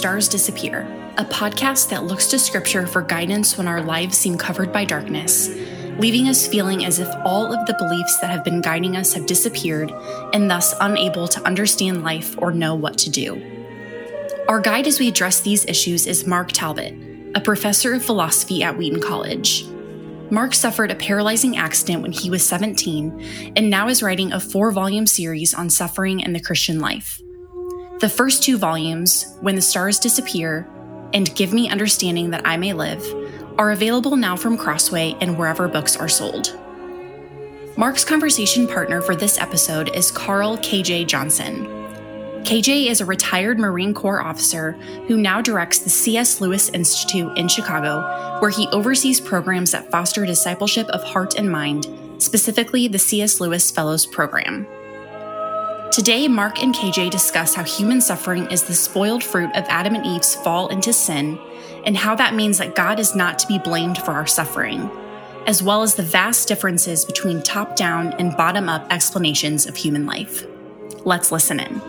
Stars Disappear, a podcast that looks to Scripture for guidance when our lives seem covered by darkness, leaving us feeling as if all of the beliefs that have been guiding us have disappeared and thus unable to understand life or know what to do. Our guide as we address these issues is Mark Talbot, a professor of philosophy at Wheaton College. Mark suffered a paralyzing accident when he was 17 and now is writing a four volume series on suffering and the Christian life. The first two volumes, When the Stars Disappear and Give Me Understanding That I May Live, are available now from Crossway and wherever books are sold. Mark's conversation partner for this episode is Carl KJ Johnson. KJ is a retired Marine Corps officer who now directs the C.S. Lewis Institute in Chicago, where he oversees programs that foster discipleship of heart and mind, specifically the C.S. Lewis Fellows Program. Today, Mark and KJ discuss how human suffering is the spoiled fruit of Adam and Eve's fall into sin, and how that means that God is not to be blamed for our suffering, as well as the vast differences between top down and bottom up explanations of human life. Let's listen in.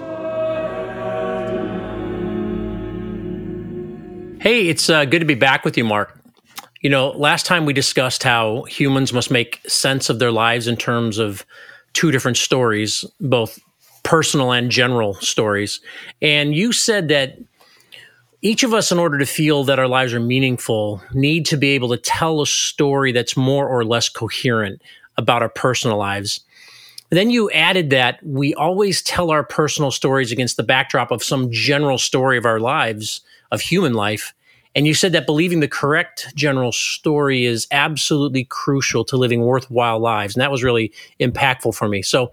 Hey, it's uh, good to be back with you, Mark. You know, last time we discussed how humans must make sense of their lives in terms of two different stories, both personal and general stories. And you said that each of us, in order to feel that our lives are meaningful, need to be able to tell a story that's more or less coherent about our personal lives. Then you added that we always tell our personal stories against the backdrop of some general story of our lives, of human life. And you said that believing the correct general story is absolutely crucial to living worthwhile lives. And that was really impactful for me. So,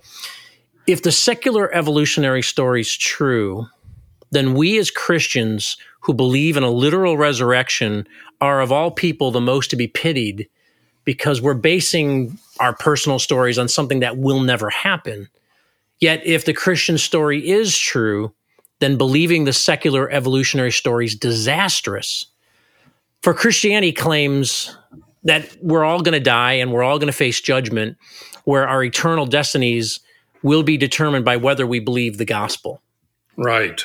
if the secular evolutionary story is true, then we as Christians who believe in a literal resurrection are of all people the most to be pitied because we're basing our personal stories on something that will never happen. Yet, if the Christian story is true, then believing the secular evolutionary story is disastrous. For Christianity claims that we're all going to die and we're all going to face judgment, where our eternal destinies will be determined by whether we believe the gospel. Right.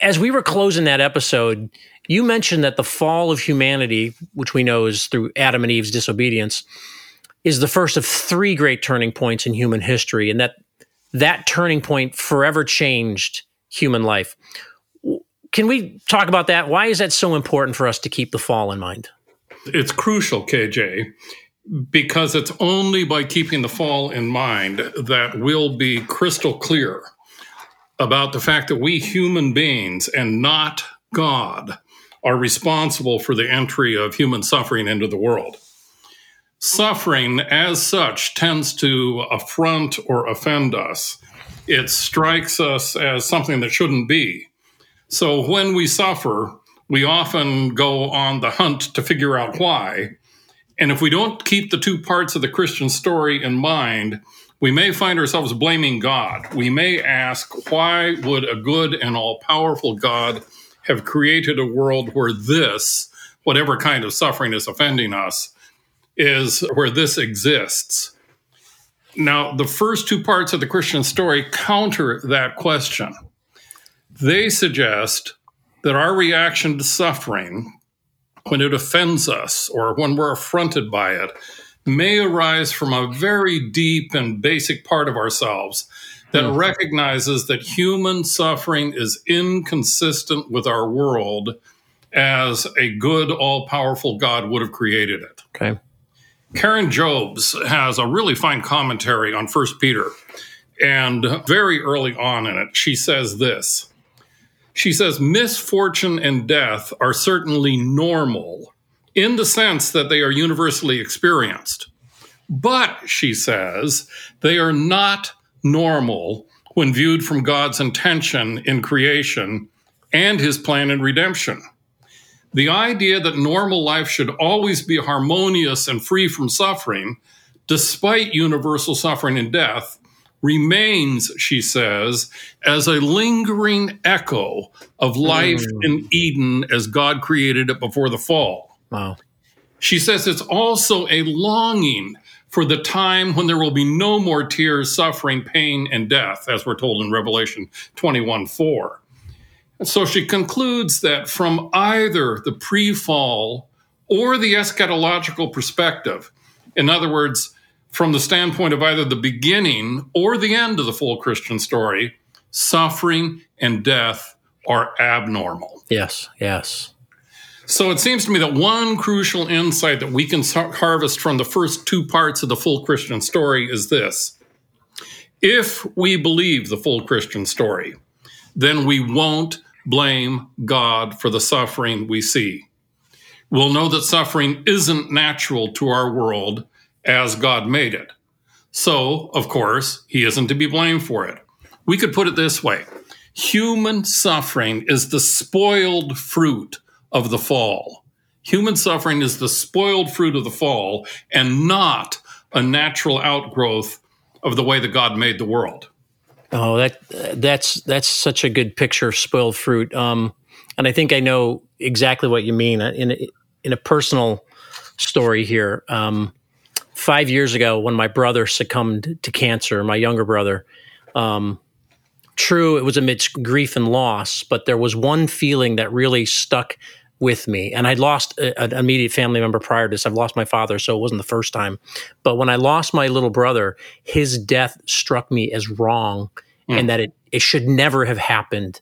As we were closing that episode, you mentioned that the fall of humanity, which we know is through Adam and Eve's disobedience, is the first of three great turning points in human history, and that that turning point forever changed human life. Can we talk about that? Why is that so important for us to keep the fall in mind? It's crucial, KJ because it's only by keeping the fall in mind that we'll be crystal clear about the fact that we human beings and not God are responsible for the entry of human suffering into the world. Suffering, as such, tends to affront or offend us. It strikes us as something that shouldn't be. So when we suffer, we often go on the hunt to figure out why and if we don't keep the two parts of the Christian story in mind, we may find ourselves blaming God. We may ask, why would a good and all powerful God have created a world where this, whatever kind of suffering is offending us, is where this exists? Now, the first two parts of the Christian story counter that question. They suggest that our reaction to suffering when it offends us or when we're affronted by it may arise from a very deep and basic part of ourselves that mm. recognizes that human suffering is inconsistent with our world as a good, all powerful God would have created it. Okay. Karen Jobes has a really fine commentary on First Peter. And very early on in it, she says this she says misfortune and death are certainly normal in the sense that they are universally experienced. But, she says, they are not normal when viewed from God's intention in creation and his plan in redemption. The idea that normal life should always be harmonious and free from suffering, despite universal suffering and death, remains, she says, as a lingering echo of life mm. in Eden as God created it before the fall. Wow. She says it's also a longing for the time when there will be no more tears, suffering, pain, and death, as we're told in Revelation 21 4. And so she concludes that from either the pre fall or the eschatological perspective, in other words, from the standpoint of either the beginning or the end of the full Christian story, suffering and death are abnormal. Yes, yes. So it seems to me that one crucial insight that we can harvest from the first two parts of the full Christian story is this. If we believe the full Christian story, then we won't blame God for the suffering we see. We'll know that suffering isn't natural to our world as God made it. So, of course, he isn't to be blamed for it. We could put it this way human suffering is the spoiled fruit of the fall. Human suffering is the spoiled fruit of the fall and not a natural outgrowth of the way that God made the world. Oh, that that's that's such a good picture of spoiled fruit. Um, and I think I know exactly what you mean. In a, in a personal story here, um, five years ago, when my brother succumbed to cancer, my younger brother, um, true, it was amidst grief and loss, but there was one feeling that really stuck with me. And I'd lost a, an immediate family member prior to this. I've lost my father, so it wasn't the first time. But when I lost my little brother, his death struck me as wrong mm. and that it, it should never have happened.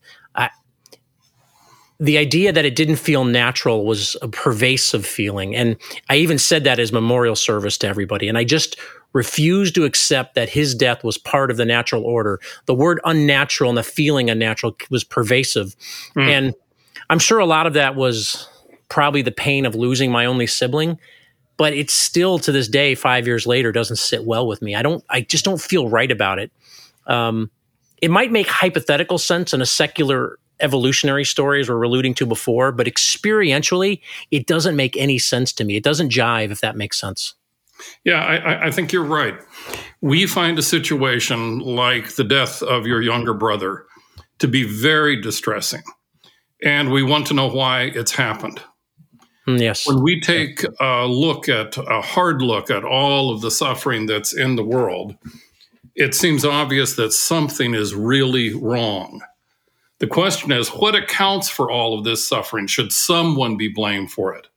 The idea that it didn't feel natural was a pervasive feeling. And I even said that as memorial service to everybody. And I just refused to accept that his death was part of the natural order. The word unnatural and the feeling unnatural was pervasive. Mm. And I'm sure a lot of that was probably the pain of losing my only sibling, but it's still to this day, five years later, doesn't sit well with me. I don't, I just don't feel right about it. Um, it might make hypothetical sense in a secular evolutionary story, as we are alluding to before, but experientially, it doesn't make any sense to me. It doesn't jive, if that makes sense. Yeah, I, I think you're right. We find a situation like the death of your younger brother to be very distressing and we want to know why it's happened. Mm, yes. When we take a look at a hard look at all of the suffering that's in the world, it seems obvious that something is really wrong. The question is what accounts for all of this suffering? Should someone be blamed for it?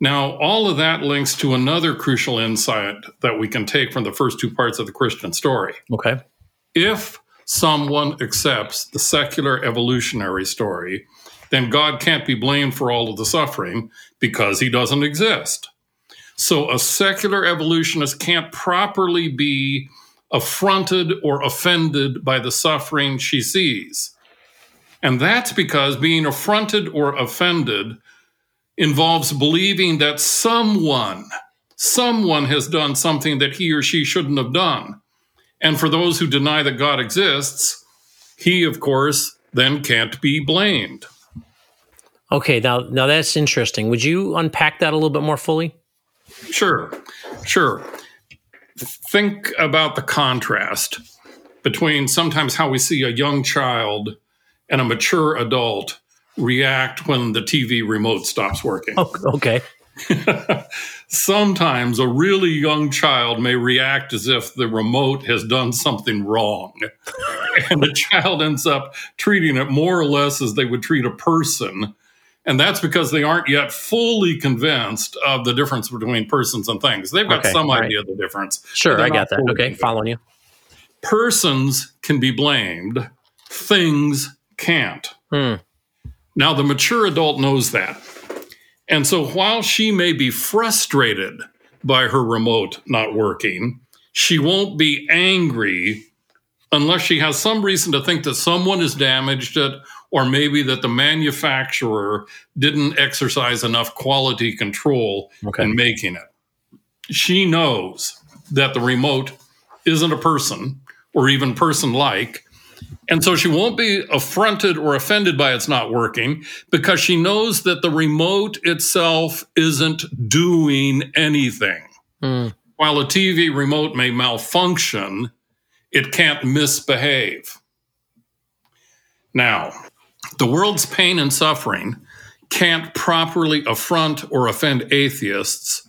Now, all of that links to another crucial insight that we can take from the first two parts of the Christian story. Okay. If someone accepts the secular evolutionary story, then God can't be blamed for all of the suffering because he doesn't exist. So a secular evolutionist can't properly be affronted or offended by the suffering she sees. And that's because being affronted or offended involves believing that someone, someone has done something that he or she shouldn't have done. And for those who deny that God exists, he, of course, then can't be blamed. Okay, now now that's interesting. Would you unpack that a little bit more fully? Sure. Sure. Think about the contrast between sometimes how we see a young child and a mature adult react when the TV remote stops working. Oh, okay. Sometimes a really young child may react as if the remote has done something wrong. and the child ends up treating it more or less as they would treat a person. And that's because they aren't yet fully convinced of the difference between persons and things. They've got okay, some idea right. of the difference. Sure, I got that. Okay, convinced. following you. Persons can be blamed, things can't. Hmm. Now, the mature adult knows that. And so while she may be frustrated by her remote not working, she won't be angry unless she has some reason to think that someone has damaged it or maybe that the manufacturer didn't exercise enough quality control okay. in making it. She knows that the remote isn't a person or even person like, and so she won't be affronted or offended by it's not working because she knows that the remote itself isn't doing anything. Mm. While a TV remote may malfunction, it can't misbehave. Now, the world's pain and suffering can't properly affront or offend atheists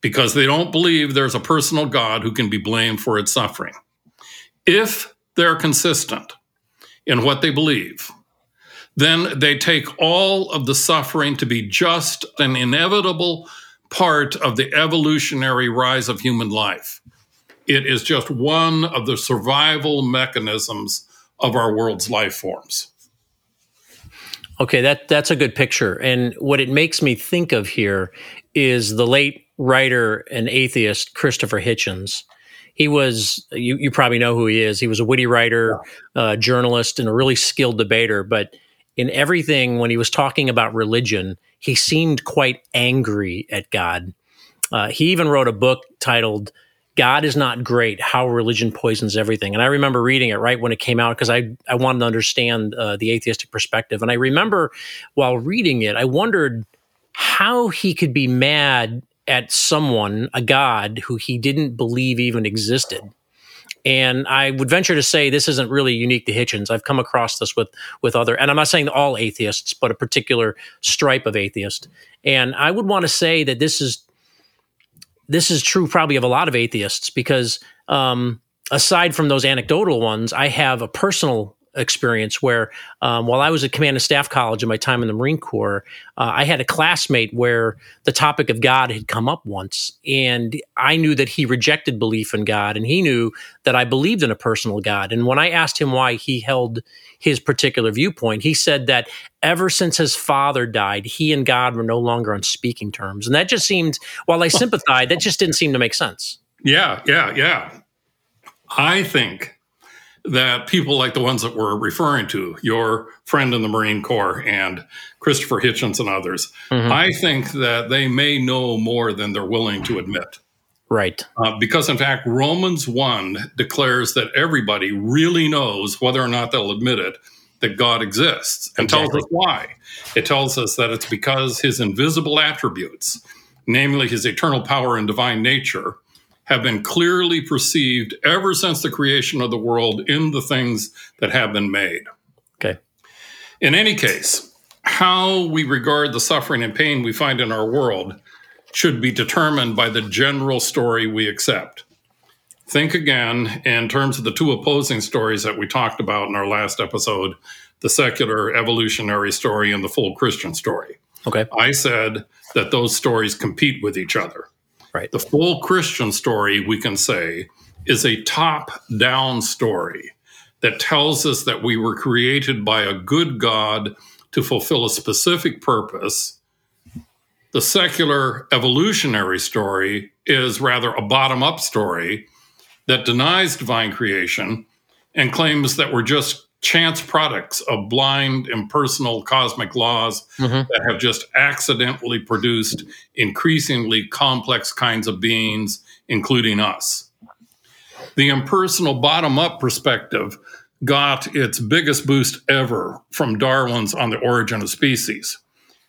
because they don't believe there's a personal God who can be blamed for its suffering. If they're consistent in what they believe, then they take all of the suffering to be just an inevitable part of the evolutionary rise of human life. It is just one of the survival mechanisms of our world's life forms. Okay, that that's a good picture. And what it makes me think of here is the late writer and atheist Christopher Hitchens. He was you you probably know who he is. He was a witty writer, yeah. uh, journalist, and a really skilled debater. But in everything, when he was talking about religion, he seemed quite angry at God. Uh, he even wrote a book titled God is not great, how religion poisons everything. And I remember reading it right when it came out because I, I wanted to understand uh, the atheistic perspective. And I remember while reading it, I wondered how he could be mad at someone, a God who he didn't believe even existed. And I would venture to say this isn't really unique to Hitchens. I've come across this with with other, and I'm not saying all atheists, but a particular stripe of atheist. And I would want to say that this is this is true probably of a lot of atheists because um, aside from those anecdotal ones, I have a personal experience where um, while I was at Command and Staff College in my time in the Marine Corps, uh, I had a classmate where the topic of God had come up once. And I knew that he rejected belief in God, and he knew that I believed in a personal God. And when I asked him why he held his particular viewpoint, he said that ever since his father died, he and God were no longer on speaking terms. And that just seemed, while I sympathized, that just didn't seem to make sense. Yeah, yeah, yeah. I think that people like the ones that we're referring to, your friend in the Marine Corps and Christopher Hitchens and others, mm-hmm. I think that they may know more than they're willing to admit. Right. Uh, because, in fact, Romans 1 declares that everybody really knows, whether or not they'll admit it, that God exists and exactly. tells us why. It tells us that it's because his invisible attributes, namely his eternal power and divine nature, have been clearly perceived ever since the creation of the world in the things that have been made. Okay. In any case, how we regard the suffering and pain we find in our world should be determined by the general story we accept. Think again in terms of the two opposing stories that we talked about in our last episode the secular evolutionary story and the full Christian story. Okay. I said that those stories compete with each other. Right. The full Christian story, we can say, is a top down story that tells us that we were created by a good God to fulfill a specific purpose. The secular evolutionary story is rather a bottom up story that denies divine creation and claims that we're just chance products of blind, impersonal cosmic laws mm-hmm. that have just accidentally produced increasingly complex kinds of beings, including us. The impersonal bottom up perspective got its biggest boost ever from Darwin's On the Origin of Species,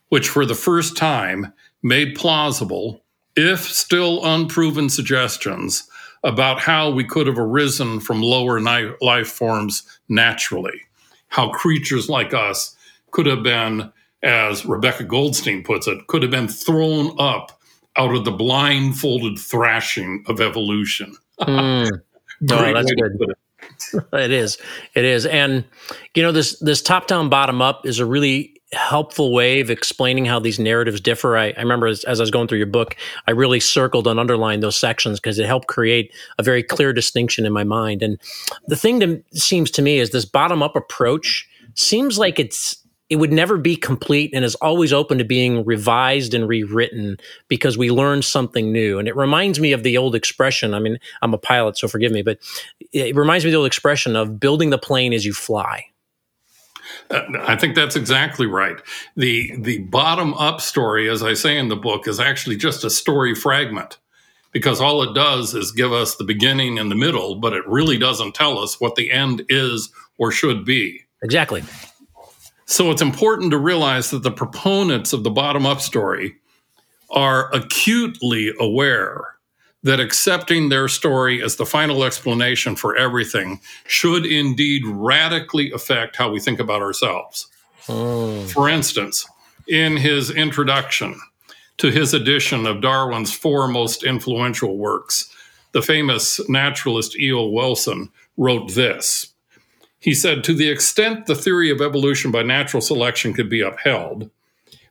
which for the first time made plausible, if still unproven, suggestions about how we could have arisen from lower life forms naturally, how creatures like us could have been, as Rebecca Goldstein puts it, could have been thrown up out of the blindfolded thrashing of evolution. Mm. oh, that's good. It. it is. It is. And you know, this this top down, bottom up is a really helpful way of explaining how these narratives differ. I, I remember as, as, I was going through your book, I really circled and underlined those sections because it helped create a very clear distinction in my mind. And the thing that seems to me is this bottom up approach seems like it's it would never be complete and is always open to being revised and rewritten because we learn something new. And it reminds me of the old expression. I mean, I'm a pilot, so forgive me, but it reminds me of the old expression of building the plane as you fly. I think that's exactly right. The the bottom up story, as I say in the book, is actually just a story fragment because all it does is give us the beginning and the middle, but it really doesn't tell us what the end is or should be. Exactly. So it's important to realize that the proponents of the bottom up story are acutely aware that accepting their story as the final explanation for everything should indeed radically affect how we think about ourselves. Oh. For instance, in his introduction to his edition of Darwin's four most influential works, the famous naturalist E.O. Wilson wrote this He said, to the extent the theory of evolution by natural selection could be upheld,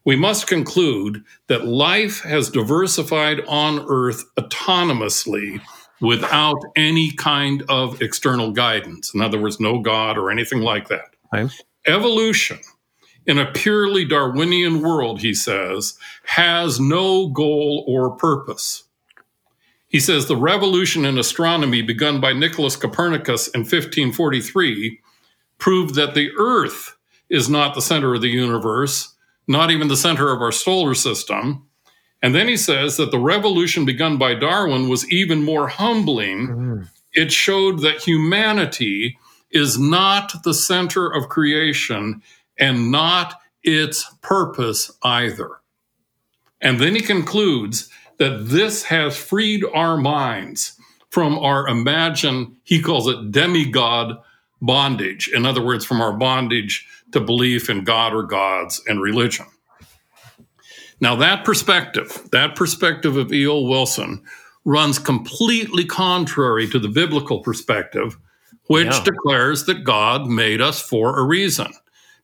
we must conclude that life has diversified on Earth autonomously without any kind of external guidance. In other words, no God or anything like that. Evolution in a purely Darwinian world, he says, has no goal or purpose. He says the revolution in astronomy begun by Nicholas Copernicus in 1543 proved that the Earth is not the center of the universe, not even the center of our solar system. And then he says that the revolution begun by Darwin was even more humbling. Mm-hmm. It showed that humanity is not the center of creation and not its purpose either. And then he concludes that this has freed our minds from our imagined, he calls it demigod bondage. In other words, from our bondage to belief in God or gods and religion. Now, that perspective, that perspective of E.O. Wilson, runs completely contrary to the biblical perspective, which yeah. declares that God made us for a reason.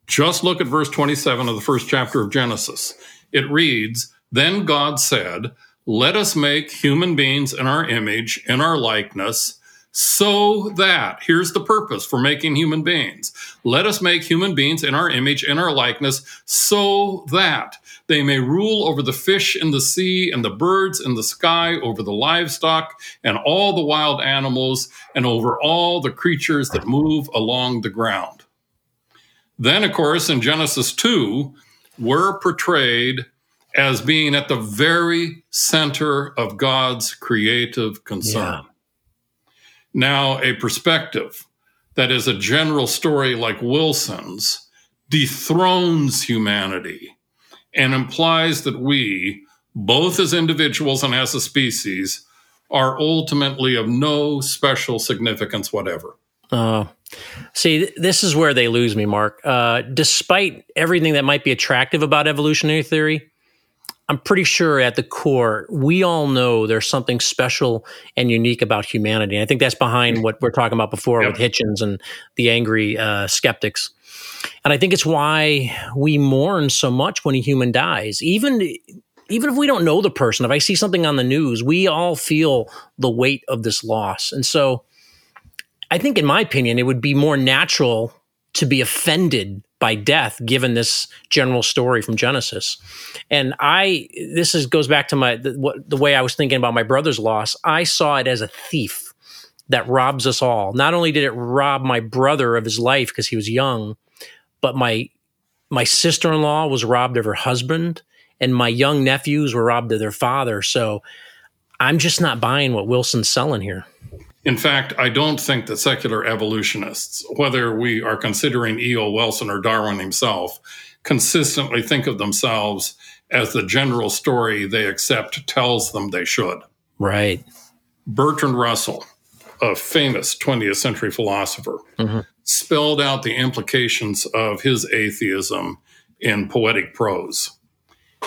Just look at verse 27 of the first chapter of Genesis. It reads, Then God said, Let us make human beings in our image, in our likeness, so that, here's the purpose for making human beings. Let us make human beings in our image, in our likeness, so that they may rule over the fish in the sea and the birds in the sky, over the livestock and all the wild animals, and over all the creatures that move along the ground. Then, of course, in Genesis 2, we're portrayed as being at the very center of God's creative concern. Yeah. Now, a perspective that is a general story like Wilson's dethrones humanity and implies that we, both as individuals and as a species, are ultimately of no special significance whatever. Uh, see, this is where they lose me, Mark. Uh, despite everything that might be attractive about evolutionary theory, I'm pretty sure at the core, we all know there's something special and unique about humanity. And I think that's behind what we're talking about before yep. with Hitchens and the angry uh, skeptics. And I think it's why we mourn so much when a human dies. Even even if we don't know the person, if I see something on the news, we all feel the weight of this loss. And so I think, in my opinion, it would be more natural to be offended by death given this general story from genesis. And i this is goes back to my the, what, the way i was thinking about my brother's loss. I saw it as a thief that robs us all. Not only did it rob my brother of his life because he was young but my my sister-in-law was robbed of her husband and my young nephews were robbed of their father. So i'm just not buying what wilson's selling here in fact, I don't think that secular evolutionists, whether we are considering E.O. Wilson or Darwin himself, consistently think of themselves as the general story they accept tells them they should. Right. Bertrand Russell, a famous 20th century philosopher, mm-hmm. spelled out the implications of his atheism in poetic prose.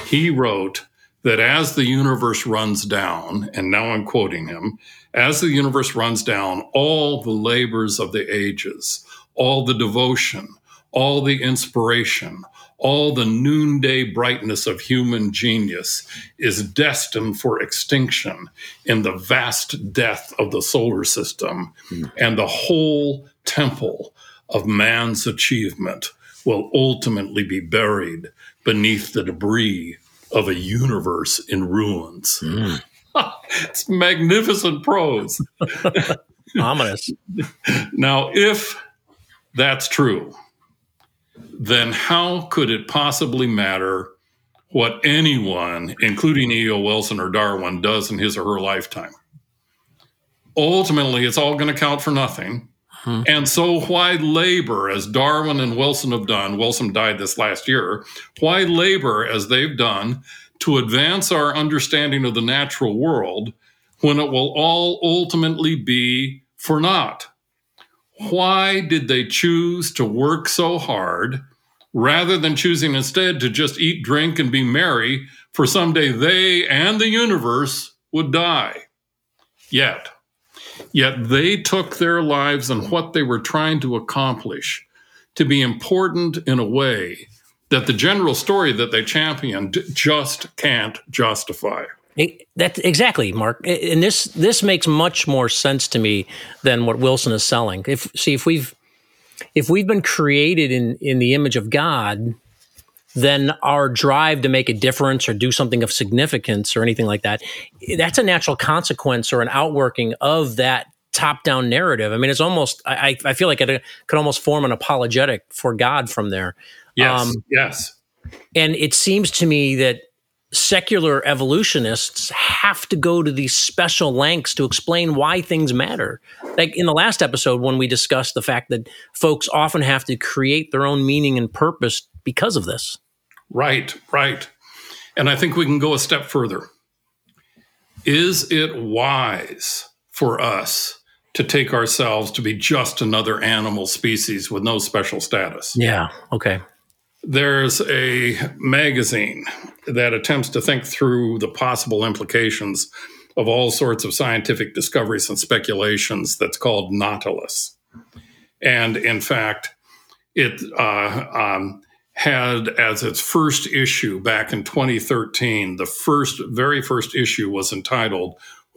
He wrote that as the universe runs down, and now I'm quoting him, as the universe runs down, all the labors of the ages, all the devotion, all the inspiration, all the noonday brightness of human genius is destined for extinction in the vast death of the solar system, mm. and the whole temple of man's achievement will ultimately be buried beneath the debris of a universe in ruins. Mm. It's magnificent prose. Ominous. now, if that's true, then how could it possibly matter what anyone, including E.O. Wilson or Darwin, does in his or her lifetime? Ultimately, it's all going to count for nothing. Hmm. And so, why labor as Darwin and Wilson have done? Wilson died this last year. Why labor as they've done to advance our understanding of the natural world when it will all ultimately be for naught? Why did they choose to work so hard rather than choosing instead to just eat, drink, and be merry, for someday they and the universe would die? Yet, Yet they took their lives and what they were trying to accomplish to be important in a way that the general story that they championed just can't justify. That's exactly, Mark. And this this makes much more sense to me than what Wilson is selling. If see if we've if we've been created in in the image of God, then our drive to make a difference or do something of significance or anything like that, that's a natural consequence or an outworking of that top down narrative. I mean, it's almost I I feel like it could almost form an apologetic for God from there. Yes. Um, yes. And it seems to me that secular evolutionists have to go to these special lengths to explain why things matter. Like in the last episode, when we discussed the fact that folks often have to create their own meaning and purpose because of this. Right, right. And I think we can go a step further. Is it wise for us to take ourselves to be just another animal species with no special status? Yeah, okay. There's a magazine that attempts to think through the possible implications of all sorts of scientific discoveries and speculations that's called Nautilus. And in fact, it uh, um, had as its first issue back in 2013, the first, very first issue was entitled,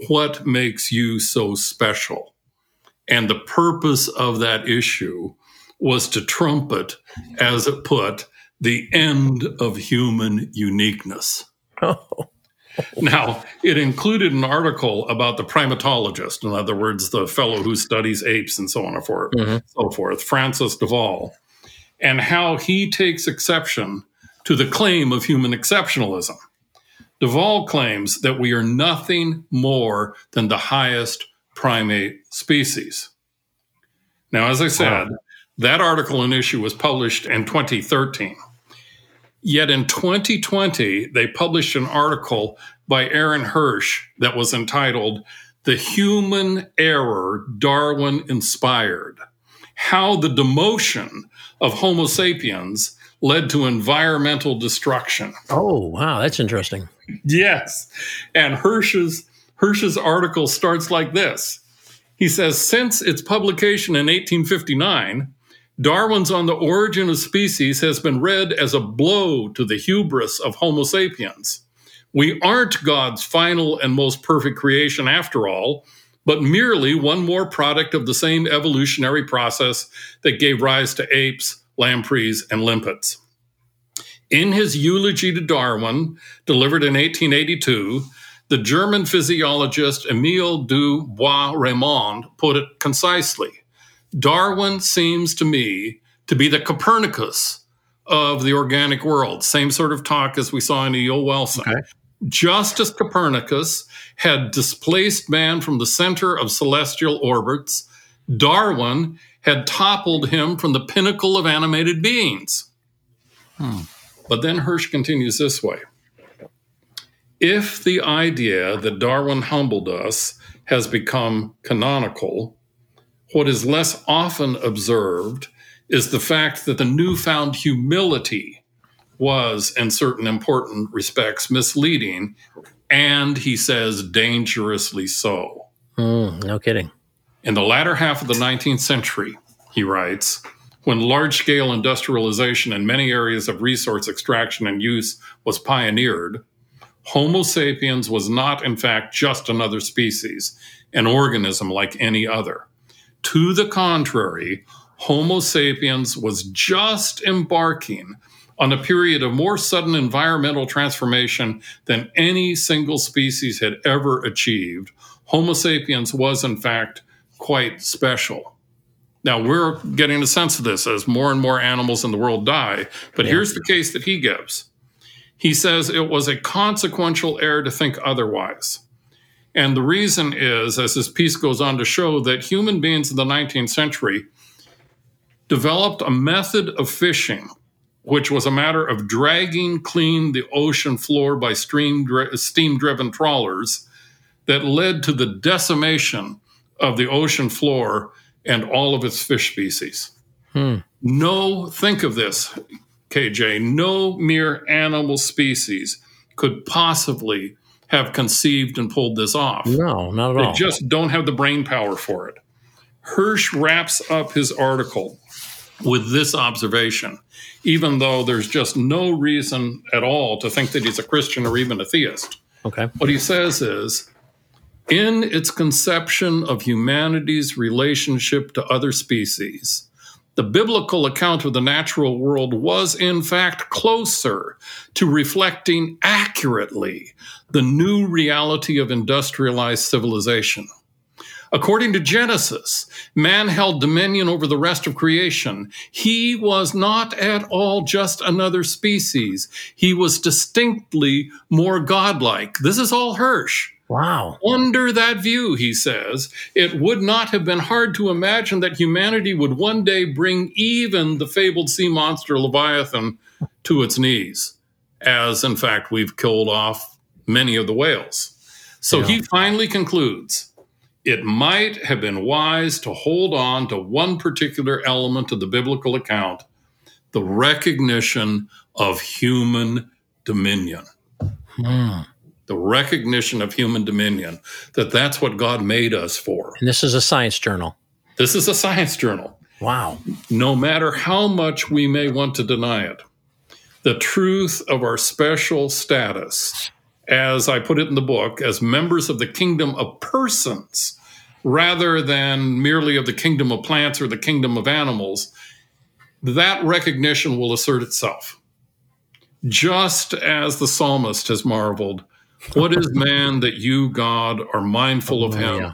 What Makes You So Special? And the purpose of that issue was to trumpet, as it put, the End of Human Uniqueness. Oh. now, it included an article about the primatologist, in other words, the fellow who studies apes and so on and forth, mm-hmm. so forth, Francis de Waal, and how he takes exception to the claim of human exceptionalism. De Waal claims that we are nothing more than the highest primate species. Now, as I said, wow. that article and issue was published in 2013. Yet in 2020, they published an article by Aaron Hirsch that was entitled The Human Error Darwin Inspired How the Demotion of Homo sapiens led to environmental destruction. Oh, wow, that's interesting. yes. And Hirsch's Hirsch's article starts like this. He says since its publication in 1859, Darwin's On the Origin of Species has been read as a blow to the hubris of Homo sapiens. We aren't God's final and most perfect creation after all, but merely one more product of the same evolutionary process that gave rise to apes, lampreys, and limpets. In his eulogy to Darwin, delivered in 1882, the German physiologist Emile du Bois-Reymond put it concisely Darwin seems to me to be the Copernicus of the organic world. Same sort of talk as we saw in E.O. Wilson. Okay. Just as Copernicus had displaced man from the center of celestial orbits, Darwin had toppled him from the pinnacle of animated beings. Hmm. But then Hirsch continues this way If the idea that Darwin humbled us has become canonical, what is less often observed is the fact that the newfound humility was, in certain important respects, misleading, and he says dangerously so. Mm, no kidding. In the latter half of the 19th century, he writes, when large scale industrialization in many areas of resource extraction and use was pioneered, Homo sapiens was not, in fact, just another species, an organism like any other. To the contrary, Homo sapiens was just embarking on a period of more sudden environmental transformation than any single species had ever achieved. Homo sapiens was, in fact, quite special. Now, we're getting a sense of this as more and more animals in the world die, but yeah. here's the case that he gives. He says it was a consequential error to think otherwise. And the reason is, as this piece goes on to show, that human beings in the 19th century developed a method of fishing, which was a matter of dragging clean the ocean floor by steam driven trawlers, that led to the decimation of the ocean floor and all of its fish species. Hmm. No, think of this, KJ, no mere animal species could possibly have conceived and pulled this off. No, not at They all. They just don't have the brain power for it. Hirsch wraps up his article with this observation, even though there's just no reason at all to think that he's a Christian or even a theist. okay. What he says is in its conception of humanity's relationship to other species, the biblical account of the natural world was, in fact, closer to reflecting accurately the new reality of industrialized civilization. According to Genesis, man held dominion over the rest of creation. He was not at all just another species. He was distinctly more godlike. This is all Hirsch. Wow. Under that view, he says, it would not have been hard to imagine that humanity would one day bring even the fabled sea monster Leviathan to its knees, as in fact we've killed off many of the whales. So Yeah. he finally concludes it might have been wise to hold on to one particular element of the biblical account the recognition of human dominion Hmm. The recognition of human dominion, that that's what God made us for. And this is a science journal. This is a science journal. Wow. No matter how much we may want to deny it, the truth of our special status, as I put it in the book, as members of the kingdom of persons, rather than merely of the kingdom of plants or the kingdom of animals, that recognition will assert itself. Just as the psalmist has marveled, what is man that you, God, are mindful of Oh, him, yeah.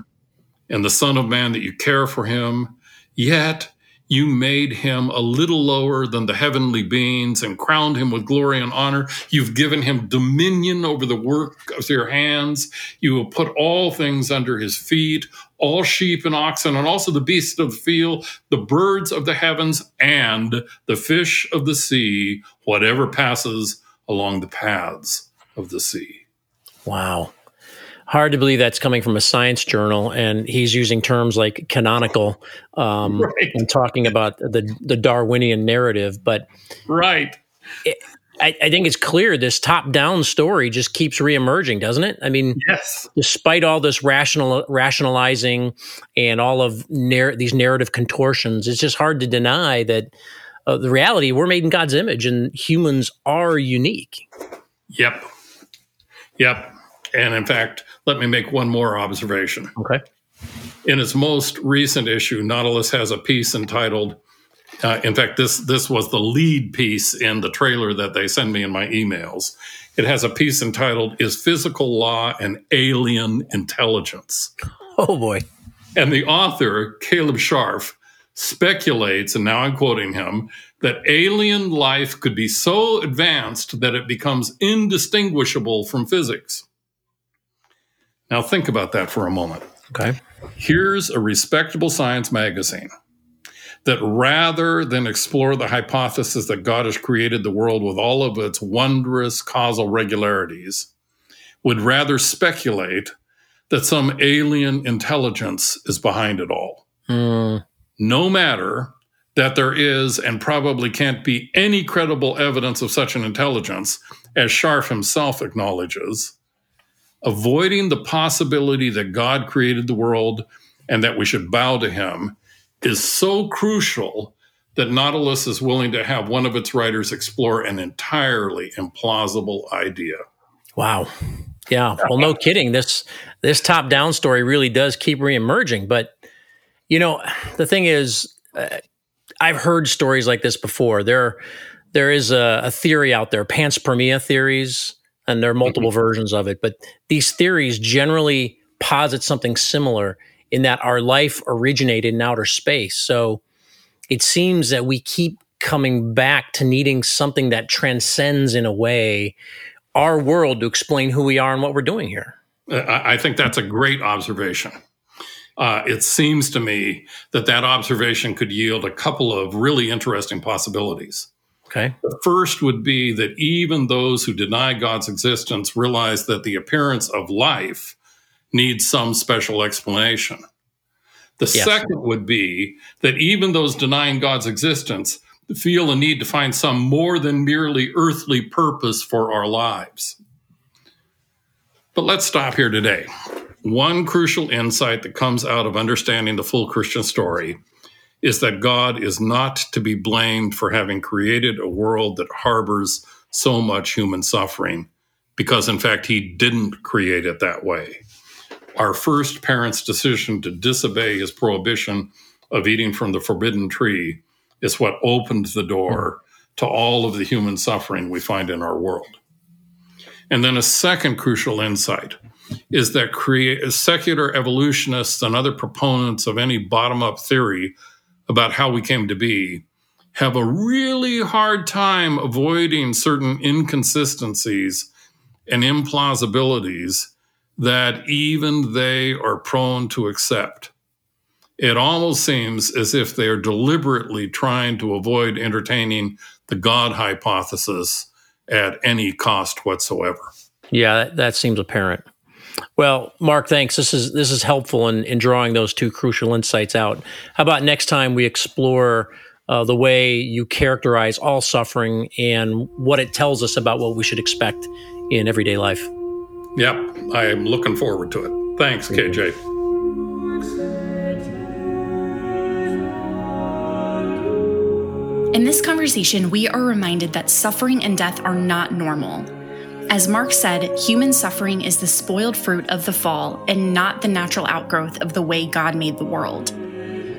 and the Son of Man that you care for him? Yet you made him a little lower than the heavenly beings and crowned him with glory and honor. You've given him dominion over the work of your hands. You have put all things under his feet, all sheep and oxen, and also the beasts of the field, the birds of the heavens, and the fish of the sea, whatever passes along the paths of the sea. Wow. Hard to believe that's coming from a science journal, and he's using terms like canonical um, Right. and talking about the the Darwinian narrative. But Right. I, I think it's clear this top down story just keeps reemerging, doesn't it? I mean, Yes. despite all this rational rationalizing and all of narr- these narrative contortions, it's just hard to deny that uh, the reality we're made in God's image and humans are unique. Yep. Yep. And in fact, let me make one more observation. Okay. In its most recent issue, Nautilus has a piece entitled, uh, in fact, this, this was the lead piece in the trailer that they send me in my emails. It has a piece entitled, Is Physical Law an Alien Intelligence? Oh boy. And the author, Caleb Scharf, speculates, and now I'm quoting him, that alien life could be so advanced that it becomes indistinguishable from physics. Now, think about that for a moment. Okay. Here's a respectable science magazine that rather than explore the hypothesis that God has created the world with all of its wondrous causal regularities, would rather speculate that some alien intelligence is behind it all. Mm, No matter that there is and probably can't be any credible evidence of such an intelligence, as Scharf himself acknowledges, avoiding the possibility that God created the world and that we should bow to him is so crucial that Nautilus is willing to have one of its writers explore an entirely implausible idea. wow. Yeah. Well, no kidding. This this top down story really does keep reemerging. But you know, the thing is, uh, I've heard stories like this before. There, there is a, a theory out there, panspermia theories, and there are multiple versions of it. But these theories generally posit something similar in that our life originated in outer space. So it seems that we keep coming back to needing something that transcends in a way our world to explain who we are and what we're doing here. I, I think that's a great observation. Uh, it seems to me that that observation could yield a couple of really interesting possibilities. Okay. The first would be that even those who deny God's existence realize that the appearance of life needs some special explanation. The Yes. second would be that even those denying God's existence feel a need to find some more than merely earthly purpose for our lives. But let's stop here today. One crucial insight that comes out of understanding the full Christian story is that God is not to be blamed for having created a world that harbors so much human suffering, because in fact, He didn't create it that way. Our first parent's decision to disobey His prohibition of eating from the forbidden tree is what opened the door to all of the human suffering we find in our world. And then a second crucial insight is that create, secular evolutionists and other proponents of any bottom up theory about how we came to be have a really hard time avoiding certain inconsistencies and implausibilities that even they are prone to accept. It almost seems as if they are deliberately trying to avoid entertaining the God hypothesis at any cost whatsoever. Yeah, that, seems apparent. Well, Mark, thanks. This is this is helpful in, in drawing those two crucial insights out. How about next time we explore uh, the way you characterize all suffering and what it tells us about what we should expect in everyday life? Yep, I am looking forward to it. Thanks, KJ. In this conversation, we are reminded that suffering and death are not normal. As Mark said, human suffering is the spoiled fruit of the fall and not the natural outgrowth of the way God made the world.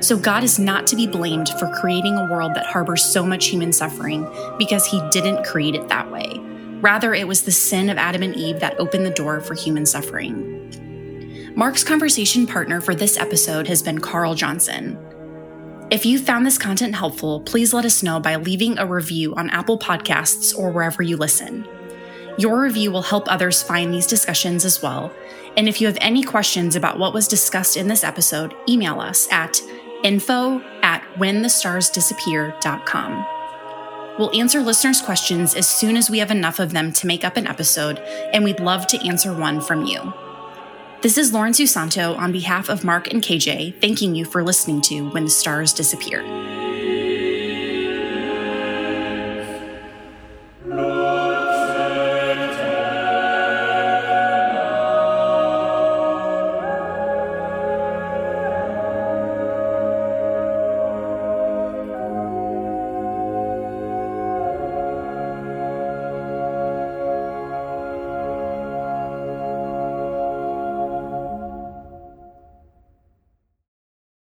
So, God is not to be blamed for creating a world that harbors so much human suffering because He didn't create it that way. Rather, it was the sin of Adam and Eve that opened the door for human suffering. Mark's conversation partner for this episode has been Carl Johnson. If you found this content helpful, please let us know by leaving a review on Apple Podcasts or wherever you listen. Your review will help others find these discussions as well. And if you have any questions about what was discussed in this episode, email us at info at whenthestarsdisappear.com. We'll answer listeners' questions as soon as we have enough of them to make up an episode, and we'd love to answer one from you. This is Lauren Susanto on behalf of Mark and KJ, thanking you for listening to When the Stars Disappear.